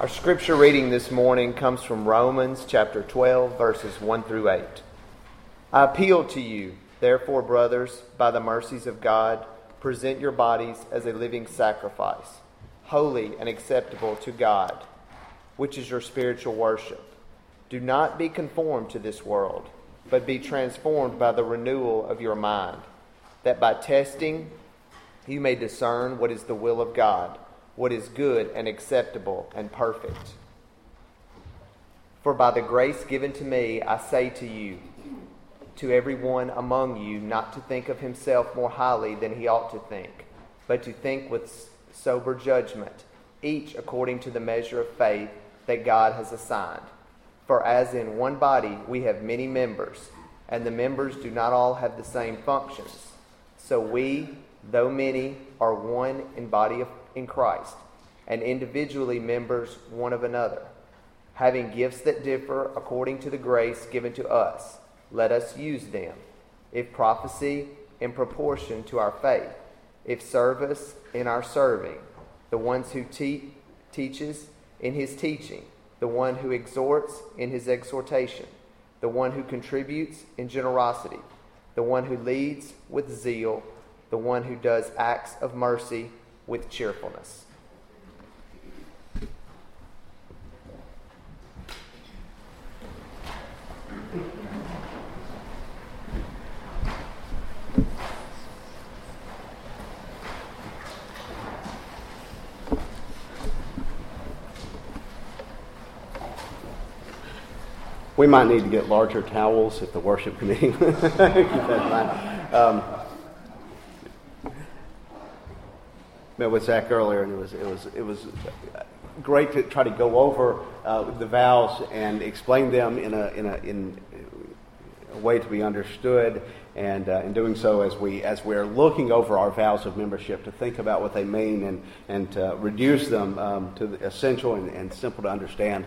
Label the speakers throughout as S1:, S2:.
S1: Our scripture reading this morning comes from Romans chapter 12, verses 1 through 8. I appeal to you, therefore, brothers, by the mercies of God, present your bodies as a living sacrifice, holy and acceptable to God, which is your spiritual worship. Do not be conformed to this world, but be transformed by the renewal of your mind, that by testing you may discern what is the will of God what is good and acceptable and perfect. For by the grace given to me, I say to you, to everyone among you, not to think of himself more highly than he ought to think, but to think with sober judgment, each according to the measure of faith that God has assigned. For as in one body we have many members, and the members do not all have the same functions, so we, though many, are one in body of in Christ, and individually members one of another. Having gifts that differ according to the grace given to us, let us use them. If prophecy, in proportion to our faith. If service, in our serving. The ones who te- teaches, in his teaching. The one who exhorts, in his exhortation. The one who contributes, in generosity. The one who leads, with zeal. The one who does acts of mercy with cheerfulness.
S2: We might need to get larger towels if the worship committee. um, met with Zach earlier, and it was it was it was great to try to go over uh, the vows and explain them in a in a in a way to be understood. And uh, in doing so, as we as we're looking over our vows of membership, to think about what they mean and and to reduce them um, to the essential and, and simple to understand.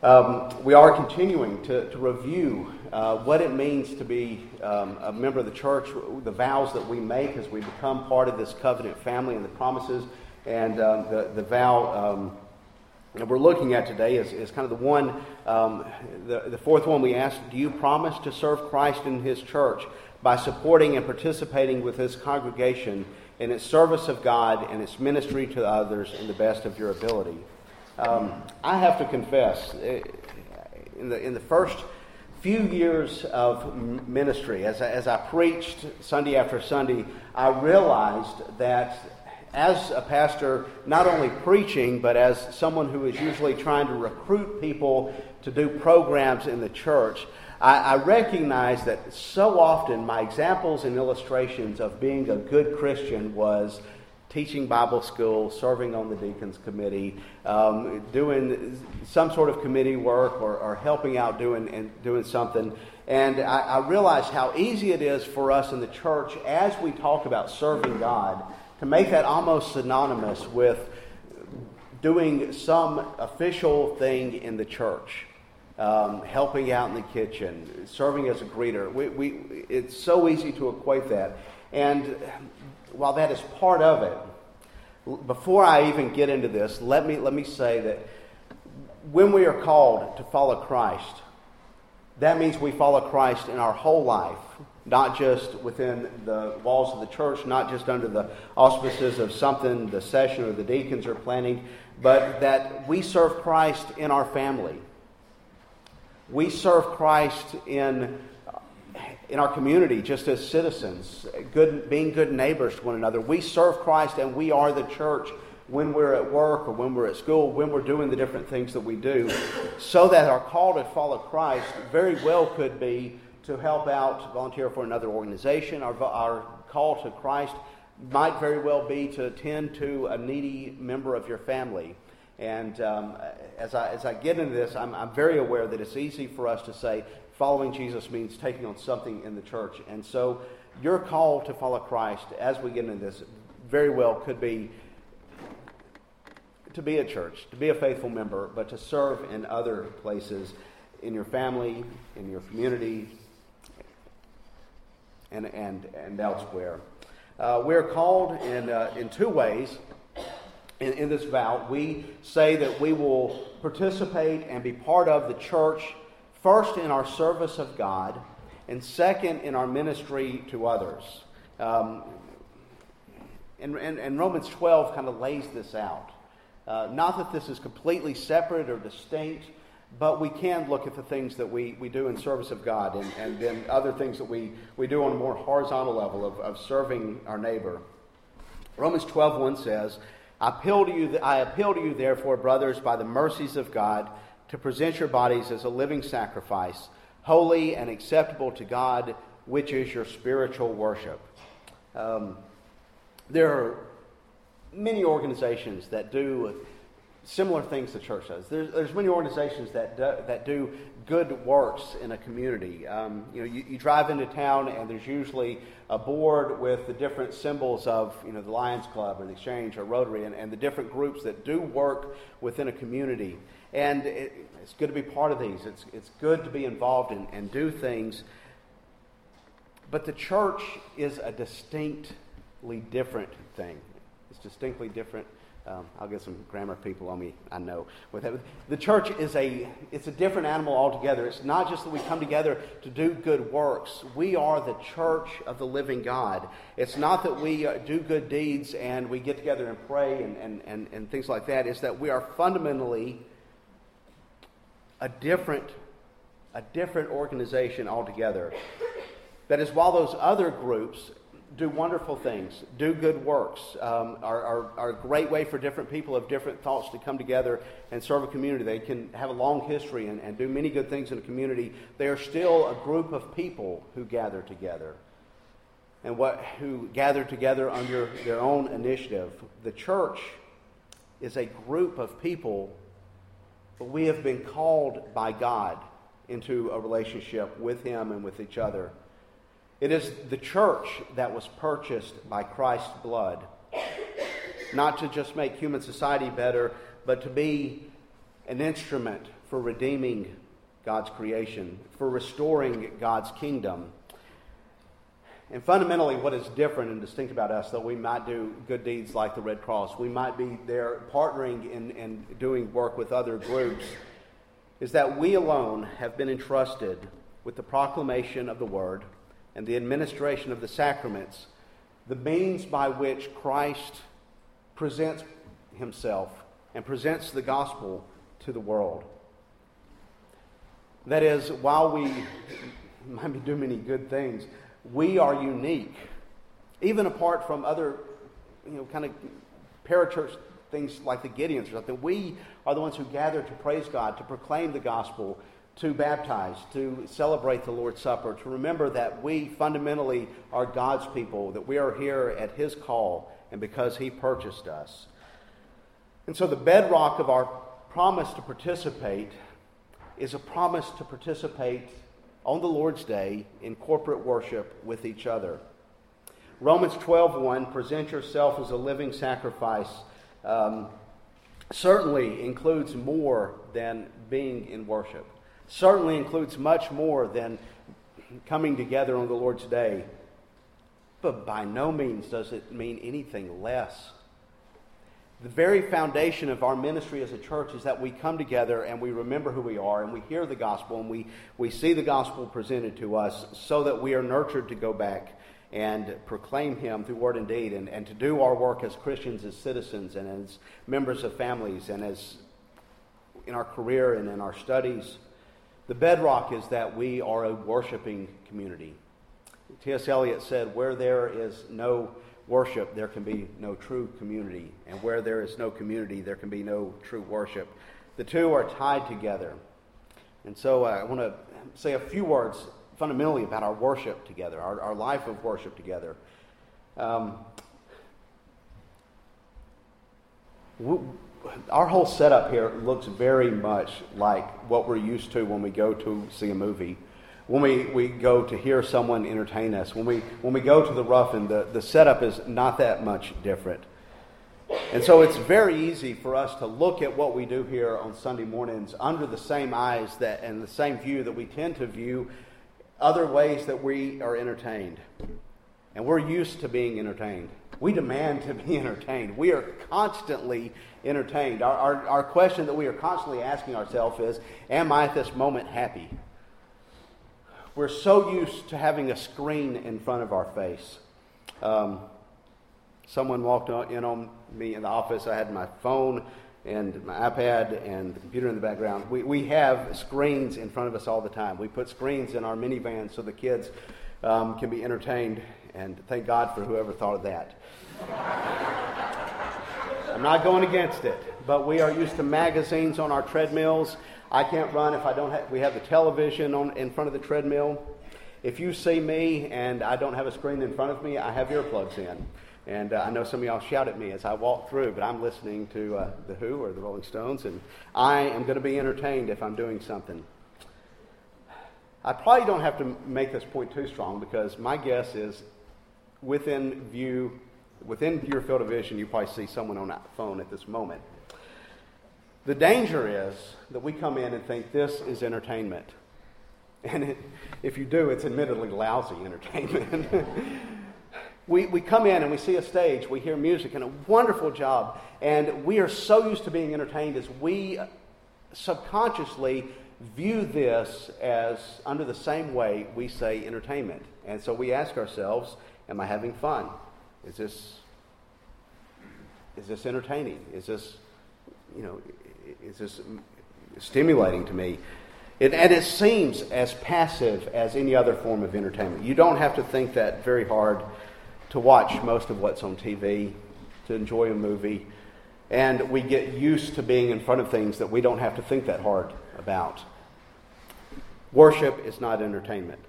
S2: Um, we are continuing to, to review uh, what it means to be um, a member of the church, the vows that we make as we become part of this covenant family and the promises. And um, the, the vow um, that we're looking at today is, is kind of the one, um, the, the fourth one we asked Do you promise to serve Christ in his church by supporting and participating with his congregation in its service of God and its ministry to others in the best of your ability? Um, I have to confess, eh, in the, in the first few years of ministry, as I, as I preached Sunday after Sunday, I realized that as a pastor, not only preaching, but as someone who is usually trying to recruit people to do programs in the church, I, I that so often my examples and illustrations of being a good Christian was teaching Bible school, serving on the deacons committee, um, doing some sort of committee work or, or helping out doing, and doing something. And I, I realize how easy it is for us in the church as we talk about serving God to make that almost synonymous with doing some official thing in the church. Um, helping out in the kitchen, serving as a greeter. We, we, it's so easy to equate that. And while that is part of it, before I even get into this, let me, let me say that when we are called to follow Christ, that means we follow Christ in our whole life, not just within the walls of the church, not just under the auspices of something the session or the deacons are planning, but that we serve Christ in our family. We serve Christ in in our community just as citizens, good, being good neighbors to one another. We serve Christ and we are the church when we're at work or when we're at school, when we're doing the different things that we do, so that our call to follow Christ very well could be to help out, volunteer for another organization. Our, our call to Christ might very well be to attend to a needy member of your family. And um, as, I, as I get into this, I'm, I'm very aware that it's easy for us to say, following Jesus means taking on something in the church. And so your call to follow Christ as we get into this very well could be to be a church, to be a faithful member, but to serve in other places, in your family, in your community, and, and, and elsewhere. Uh, we're called in, uh, in two ways in, in this vow, we say that we will participate and be part of the church, first in our service of God, and second in our ministry to others. Um, and, and, and, Romans 12 kind of lays this out. Uh, not that this is completely separate or distinct, but we can look at the things that we, we do in service of God and, and then other things that we, we do on a more horizontal level of, of serving our neighbor. Romans 12.1 says, I appeal, to you, I appeal to you, therefore, brothers, by the mercies of God, to present your bodies as a living sacrifice, holy and acceptable to God, which is your spiritual worship. Um, there are many organizations that do similar things the church does. There's, there's many organizations that do, that do good works in a community. Um, you know, you, you, drive into town and there's usually a board with the different symbols of, you know, the Lions Club or the Exchange or Rotary and, and the different groups that do work within a community. And it, it's good to be part of these. It's, it's good to be involved in, and do things. But the church is a distinctly different thing. It's distinctly different um, I'll get some grammar people on me, I know. The church is a, it's a different animal altogether. It's not just that we come together to do good works. We are the church of the living God. It's not that we uh, do good deeds and we get together and pray and, and, and, and things like that. It's that we are fundamentally a different, a different organization altogether. That is, while those other groups do wonderful things, do good works, um, are, are, are, a great way for different people of different thoughts to come together and serve a community. They can have a long history and, and do many good things in a community. They are still a group of people who gather together and what, who gather together under their own initiative. The church is a group of people, but we have been called by God into a relationship with Him and with each other. It is the church that was purchased by Christ's blood, not to just make human society better, but to be an instrument for redeeming God's creation, for restoring God's kingdom. And fundamentally, what is different and distinct about us, though we might do good deeds like the Red Cross, we might be there partnering in doing work with other groups, is that we alone have been entrusted with the proclamation of the Word and the administration of the sacraments, the means by which Christ presents himself and presents the gospel to the world. That is, while we might be doing many good things, we are unique, even apart from other, you know, kind of parachurch things like the Gideons or something. We are the ones who gather to praise God, to proclaim the gospel, to baptize, to celebrate the Lord's Supper, to remember that we fundamentally are God's people, that we are here at His call and because He purchased us. And so the bedrock of our promise to participate is a promise to participate on the Lord's Day in corporate worship with each other. Romans 12:1 present yourself as a living sacrifice um, certainly includes more than being in worship certainly includes much more than coming together on the Lord's day. But by no means does it mean anything less. The very foundation of our ministry as a church is that we come together and we remember who we are and we hear the gospel and we, we see the gospel presented to us so that we are nurtured to go back and proclaim Him through word and deed and, and to do our work as Christians, as citizens, and as members of families, and as in our career and in our studies. The bedrock is that we are a worshiping community. T.S. Eliot said, Where there is no worship, there can be no true community. And where there is no community, there can be no true worship. The two are tied together. And so uh, I want to say a few words fundamentally about our worship together, our, our life of worship together. Um, our whole setup here looks very much like what we're used to when we go to see a movie. When we, we go to hear someone entertain us, when we, when we go to the Ruffin, the, the setup is not that much different. And so it's very easy for us to look at what we do here on Sunday mornings under the same eyes that, and the same view that we tend to view other ways that we are entertained. and we're used to being entertained. We demand to be entertained. We are constantly entertained. Our, our, our question that we are constantly asking ourselves is Am I at this moment happy? We're so used to having a screen in front of our face. Um, someone walked in on me in the office. I had my phone and my iPad and the computer in the background. We, we have screens in front of us all the time. We put screens in our minivans so the kids um, can be entertained, and thank God for whoever thought of that. I'm not going against it, but we are used to magazines on our treadmills. I can't run if I don't have, we have the television on, in front of the treadmill. If you see me and I don't have a screen in front of me, I have earplugs in. And uh, I know some of y'all shout at me as I walk through, but I'm listening to uh, The Who or the Rolling Stones, and I am going to be entertained if I'm doing something. I probably don't have to make this point too strong because my guess is within view, within your field of vision, you probably see someone on that phone at this moment. The danger is that we come in and think this is entertainment. And it, if you do, it's admittedly lousy entertainment. we, we come in and we see a stage, we hear music, and a wonderful job. And we are so used to being entertained as we subconsciously view this as under the same way we say entertainment. And so we ask ourselves, am I having fun? Is this is this entertaining? Is this you know it's just stimulating to me? It, and it seems as passive as any other form of entertainment. You don't have to think that very hard to watch most of what's on TV, to enjoy a movie. And we get used to being in front of things that we don't have to think that hard about. Worship is not entertainment.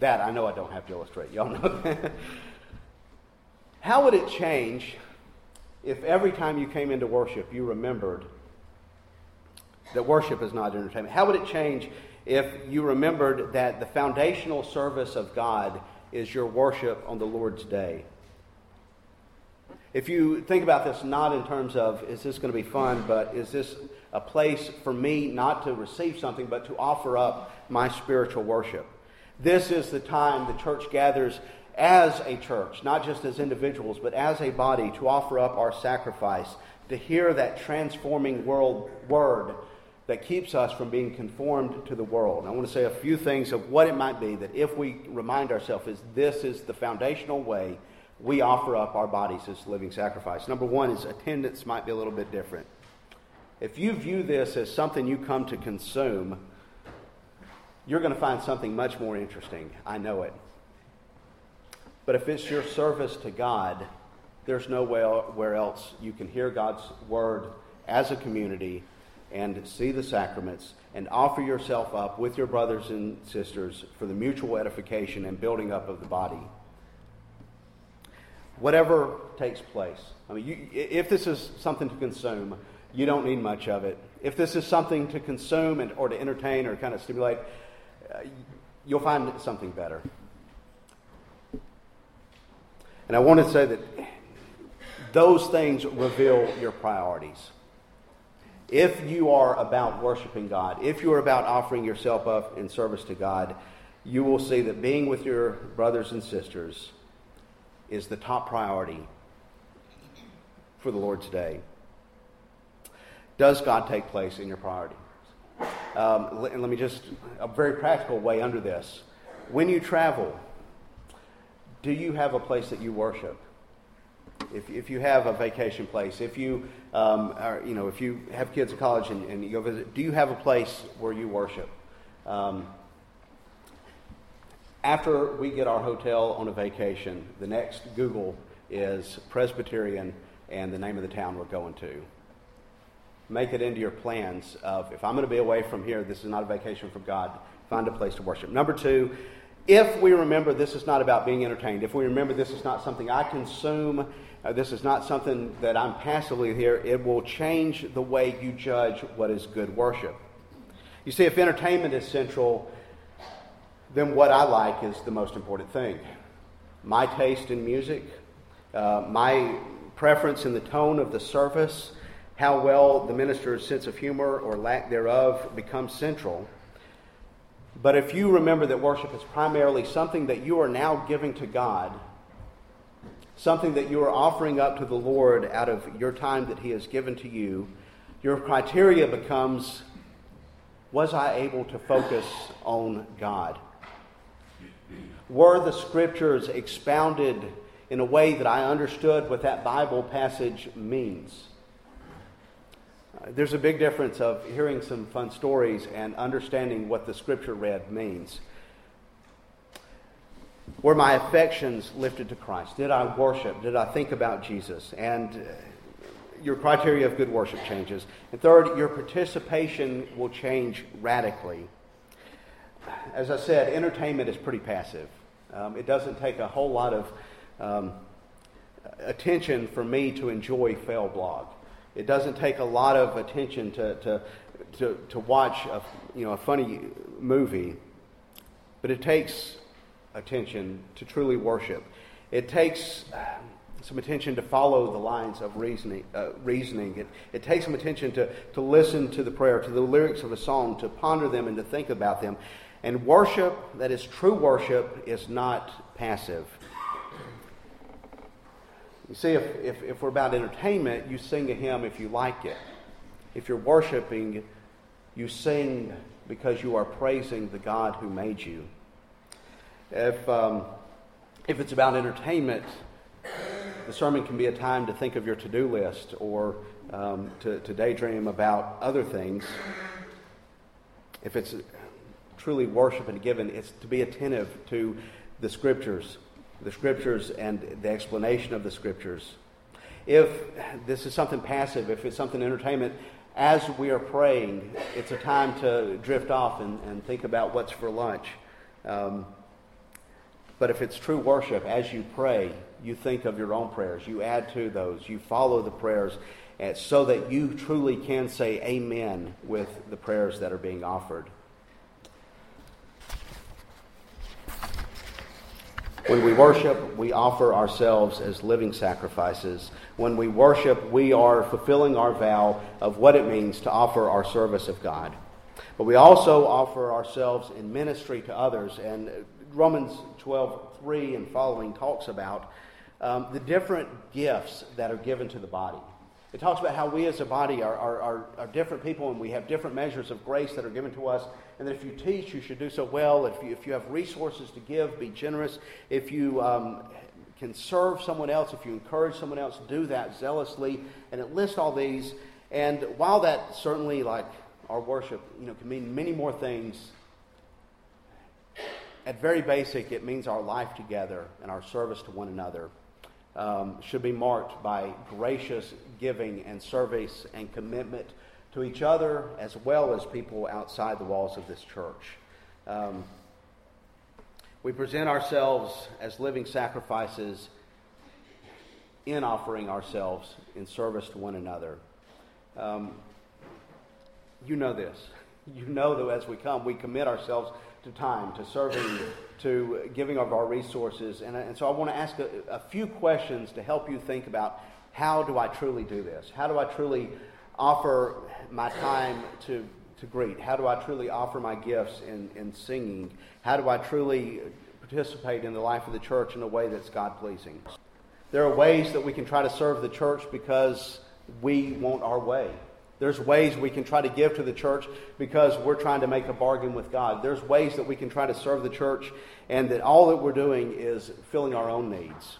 S2: That I know I don't have to illustrate. Y'all know that. How would it change if every time you came into worship you remembered that worship is not entertainment? How would it change if you remembered that the foundational service of God is your worship on the Lord's day? If you think about this not in terms of is this going to be fun, but is this a place for me not to receive something, but to offer up my spiritual worship? This is the time the church gathers as a church, not just as individuals, but as a body to offer up our sacrifice, to hear that transforming world word that keeps us from being conformed to the world. I want to say a few things of what it might be that if we remind ourselves is this is the foundational way we offer up our bodies as living sacrifice. Number one is attendance might be a little bit different. If you view this as something you come to consume, you're going to find something much more interesting. I know it. But if it's your service to God, there's nowhere where else you can hear God's word as a community and see the sacraments and offer yourself up with your brothers and sisters for the mutual edification and building up of the body. Whatever takes place. I mean, you, if this is something to consume, you don't need much of it. If this is something to consume and, or to entertain or kind of stimulate, uh, you'll find something better. And I want to say that those things reveal your priorities. If you are about worshiping God, if you are about offering yourself up in service to God, you will see that being with your brothers and sisters is the top priority for the Lord today. Does God take place in your priorities? Um, and let me just, a very practical way under this. When you travel, do you have a place that you worship? If, if you have a vacation place, if you, um, are, you know, if you have kids at college and, and, you go visit, do you have a place where you worship? Um, after we get our hotel on a vacation, the next Google is Presbyterian and the name of the town we're going to. Make it into your plans of if I'm going to be away from here, this is not a vacation from God, find a place to worship. Number two, if we remember this is not about being entertained, if we remember this is not something I consume, uh, this is not something that I'm passively here, it will change the way you judge what is good worship. You see, if entertainment is central, then what I like is the most important thing. My taste in music, uh, my preference in the tone of the service, how well the minister's sense of humor or lack thereof becomes central But if you remember that worship is primarily something that you are now giving to God, something that you are offering up to the Lord out of your time that He has given to you, your criteria becomes was I able to focus on God? Were the scriptures expounded in a way that I understood what that Bible passage means? There's a big difference of hearing some fun stories and understanding what the scripture read means. Were my affections lifted to Christ? Did I worship? Did I think about Jesus? And uh, your criteria of good worship changes. And third, your participation will change radically. As I said, entertainment is pretty passive. Um, it doesn't take a whole lot of um, attention for me to enjoy fail blog. It doesn't take a lot of attention to, to, to, to watch a, you know, a funny movie, but it takes attention to truly worship. It takes some attention to follow the lines of reasoning. Uh, reasoning. It, it takes some attention to, to listen to the prayer, to the lyrics of a song, to ponder them and to think about them. And worship, that is true worship, is not passive. You see, if, if, if we're about entertainment, you sing a hymn if you like it. If you're worshiping, you sing because you are praising the God who made you. If, um, if it's about entertainment, the sermon can be a time to think of your to do list or um, to, to daydream about other things. If it's truly worship and given, it's to be attentive to the scriptures the scriptures and the explanation of the scriptures. If this is something passive, if it's something entertainment, as we are praying, it's a time to drift off and, and think about what's for lunch. Um, but if it's true worship, as you pray, you think of your own prayers. You add to those. You follow the prayers uh, so that you truly can say amen with the prayers that are being offered. When we worship, we offer ourselves as living sacrifices. When we worship, we are fulfilling our vow of what it means to offer our service of God. But we also offer ourselves in ministry to others. And Romans 12, 3 and following talks about um, the different gifts that are given to the body. It talks about how we as a body are, are, are, are, different people and we have different measures of grace that are given to us. And that if you teach, you should do so well. If you, if you have resources to give, be generous. If you um, can serve someone else, if you encourage someone else, do that zealously. And it lists all these. And while that certainly, like our worship, you know, can mean many more things, at very basic, it means our life together and our service to one another um, should be marked by gracious giving and service and commitment to each other as well as people outside the walls of this church. Um, we present ourselves as living sacrifices in offering ourselves in service to one another. Um, you know this. You know that as we come, we commit ourselves to time, to serving, to giving of our resources. And, and so I want to ask a, a, few questions to help you think about how do I truly do this? How do I truly offer my time to, to greet? How do I truly offer my gifts in, in singing? How do I truly participate in the life of the church in a way that's God pleasing? There are ways that we can try to serve the church because we want our way. There's ways we can try to give to the church because we're trying to make a bargain with God. There's ways that we can try to serve the church and that all that we're doing is filling our own needs.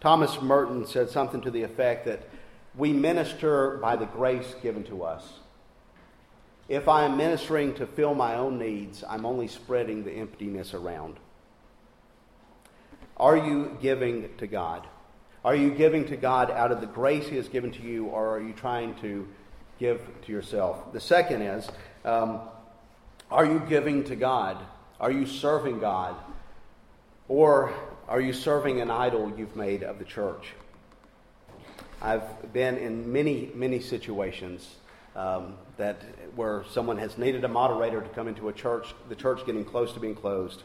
S2: Thomas Merton said something to the effect that we minister by the grace given to us. If I am ministering to fill my own needs, I'm only spreading the emptiness around. Are you giving to God? Are you giving to God out of the grace He has given to you, or are you trying to give to yourself? The second is um, Are you giving to God? Are you serving God? Or are you serving an idol you've made of the church? I've been in many, many situations um, that where someone has needed a moderator to come into a church, the church getting close to being closed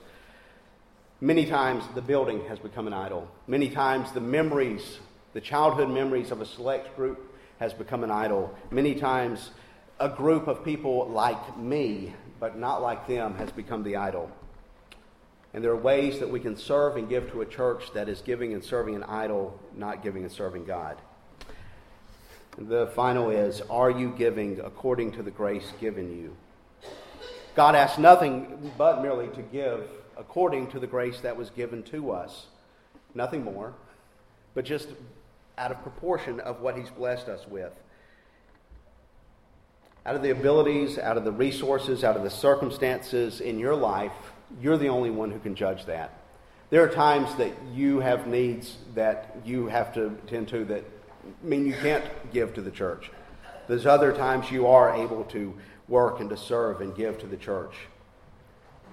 S2: Many times the building has become an idol. Many times the memories, the childhood memories of a select group has become an idol. Many times a group of people like me but not like them, has become the idol. And there are ways that we can serve and give to a church that is giving and serving an idol, not giving and serving God. The final is Are you giving according to the grace given you? God asks nothing but merely to give according to the grace that was given to us. Nothing more, but just out of proportion of what He's blessed us with. Out of the abilities, out of the resources, out of the circumstances in your life, you're the only one who can judge that. There are times that you have needs that you have to tend to that mean you can't give to the church. There's other times you are able to work and to serve and give to the church.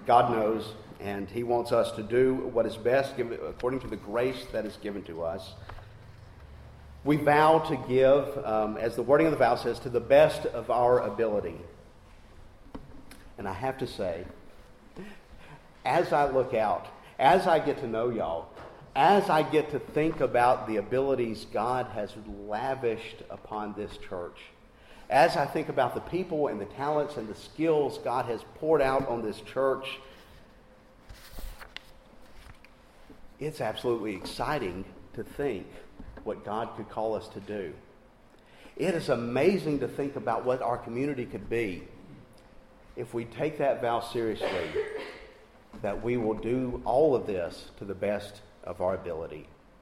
S2: God knows, and He wants us to do what is best according to the grace that is given to us. We vow to give, um, as the wording of the vow says, to the best of our ability. And I have to say, as I look out, as I get to know y'all, as I get to think about the abilities God has lavished upon this church, as I think about the people and the talents and the skills God has poured out on this church, it's absolutely exciting to think what God could call us to do. It is amazing to think about what our community could be if we take that vow seriously that we will do all of this to the best of our ability.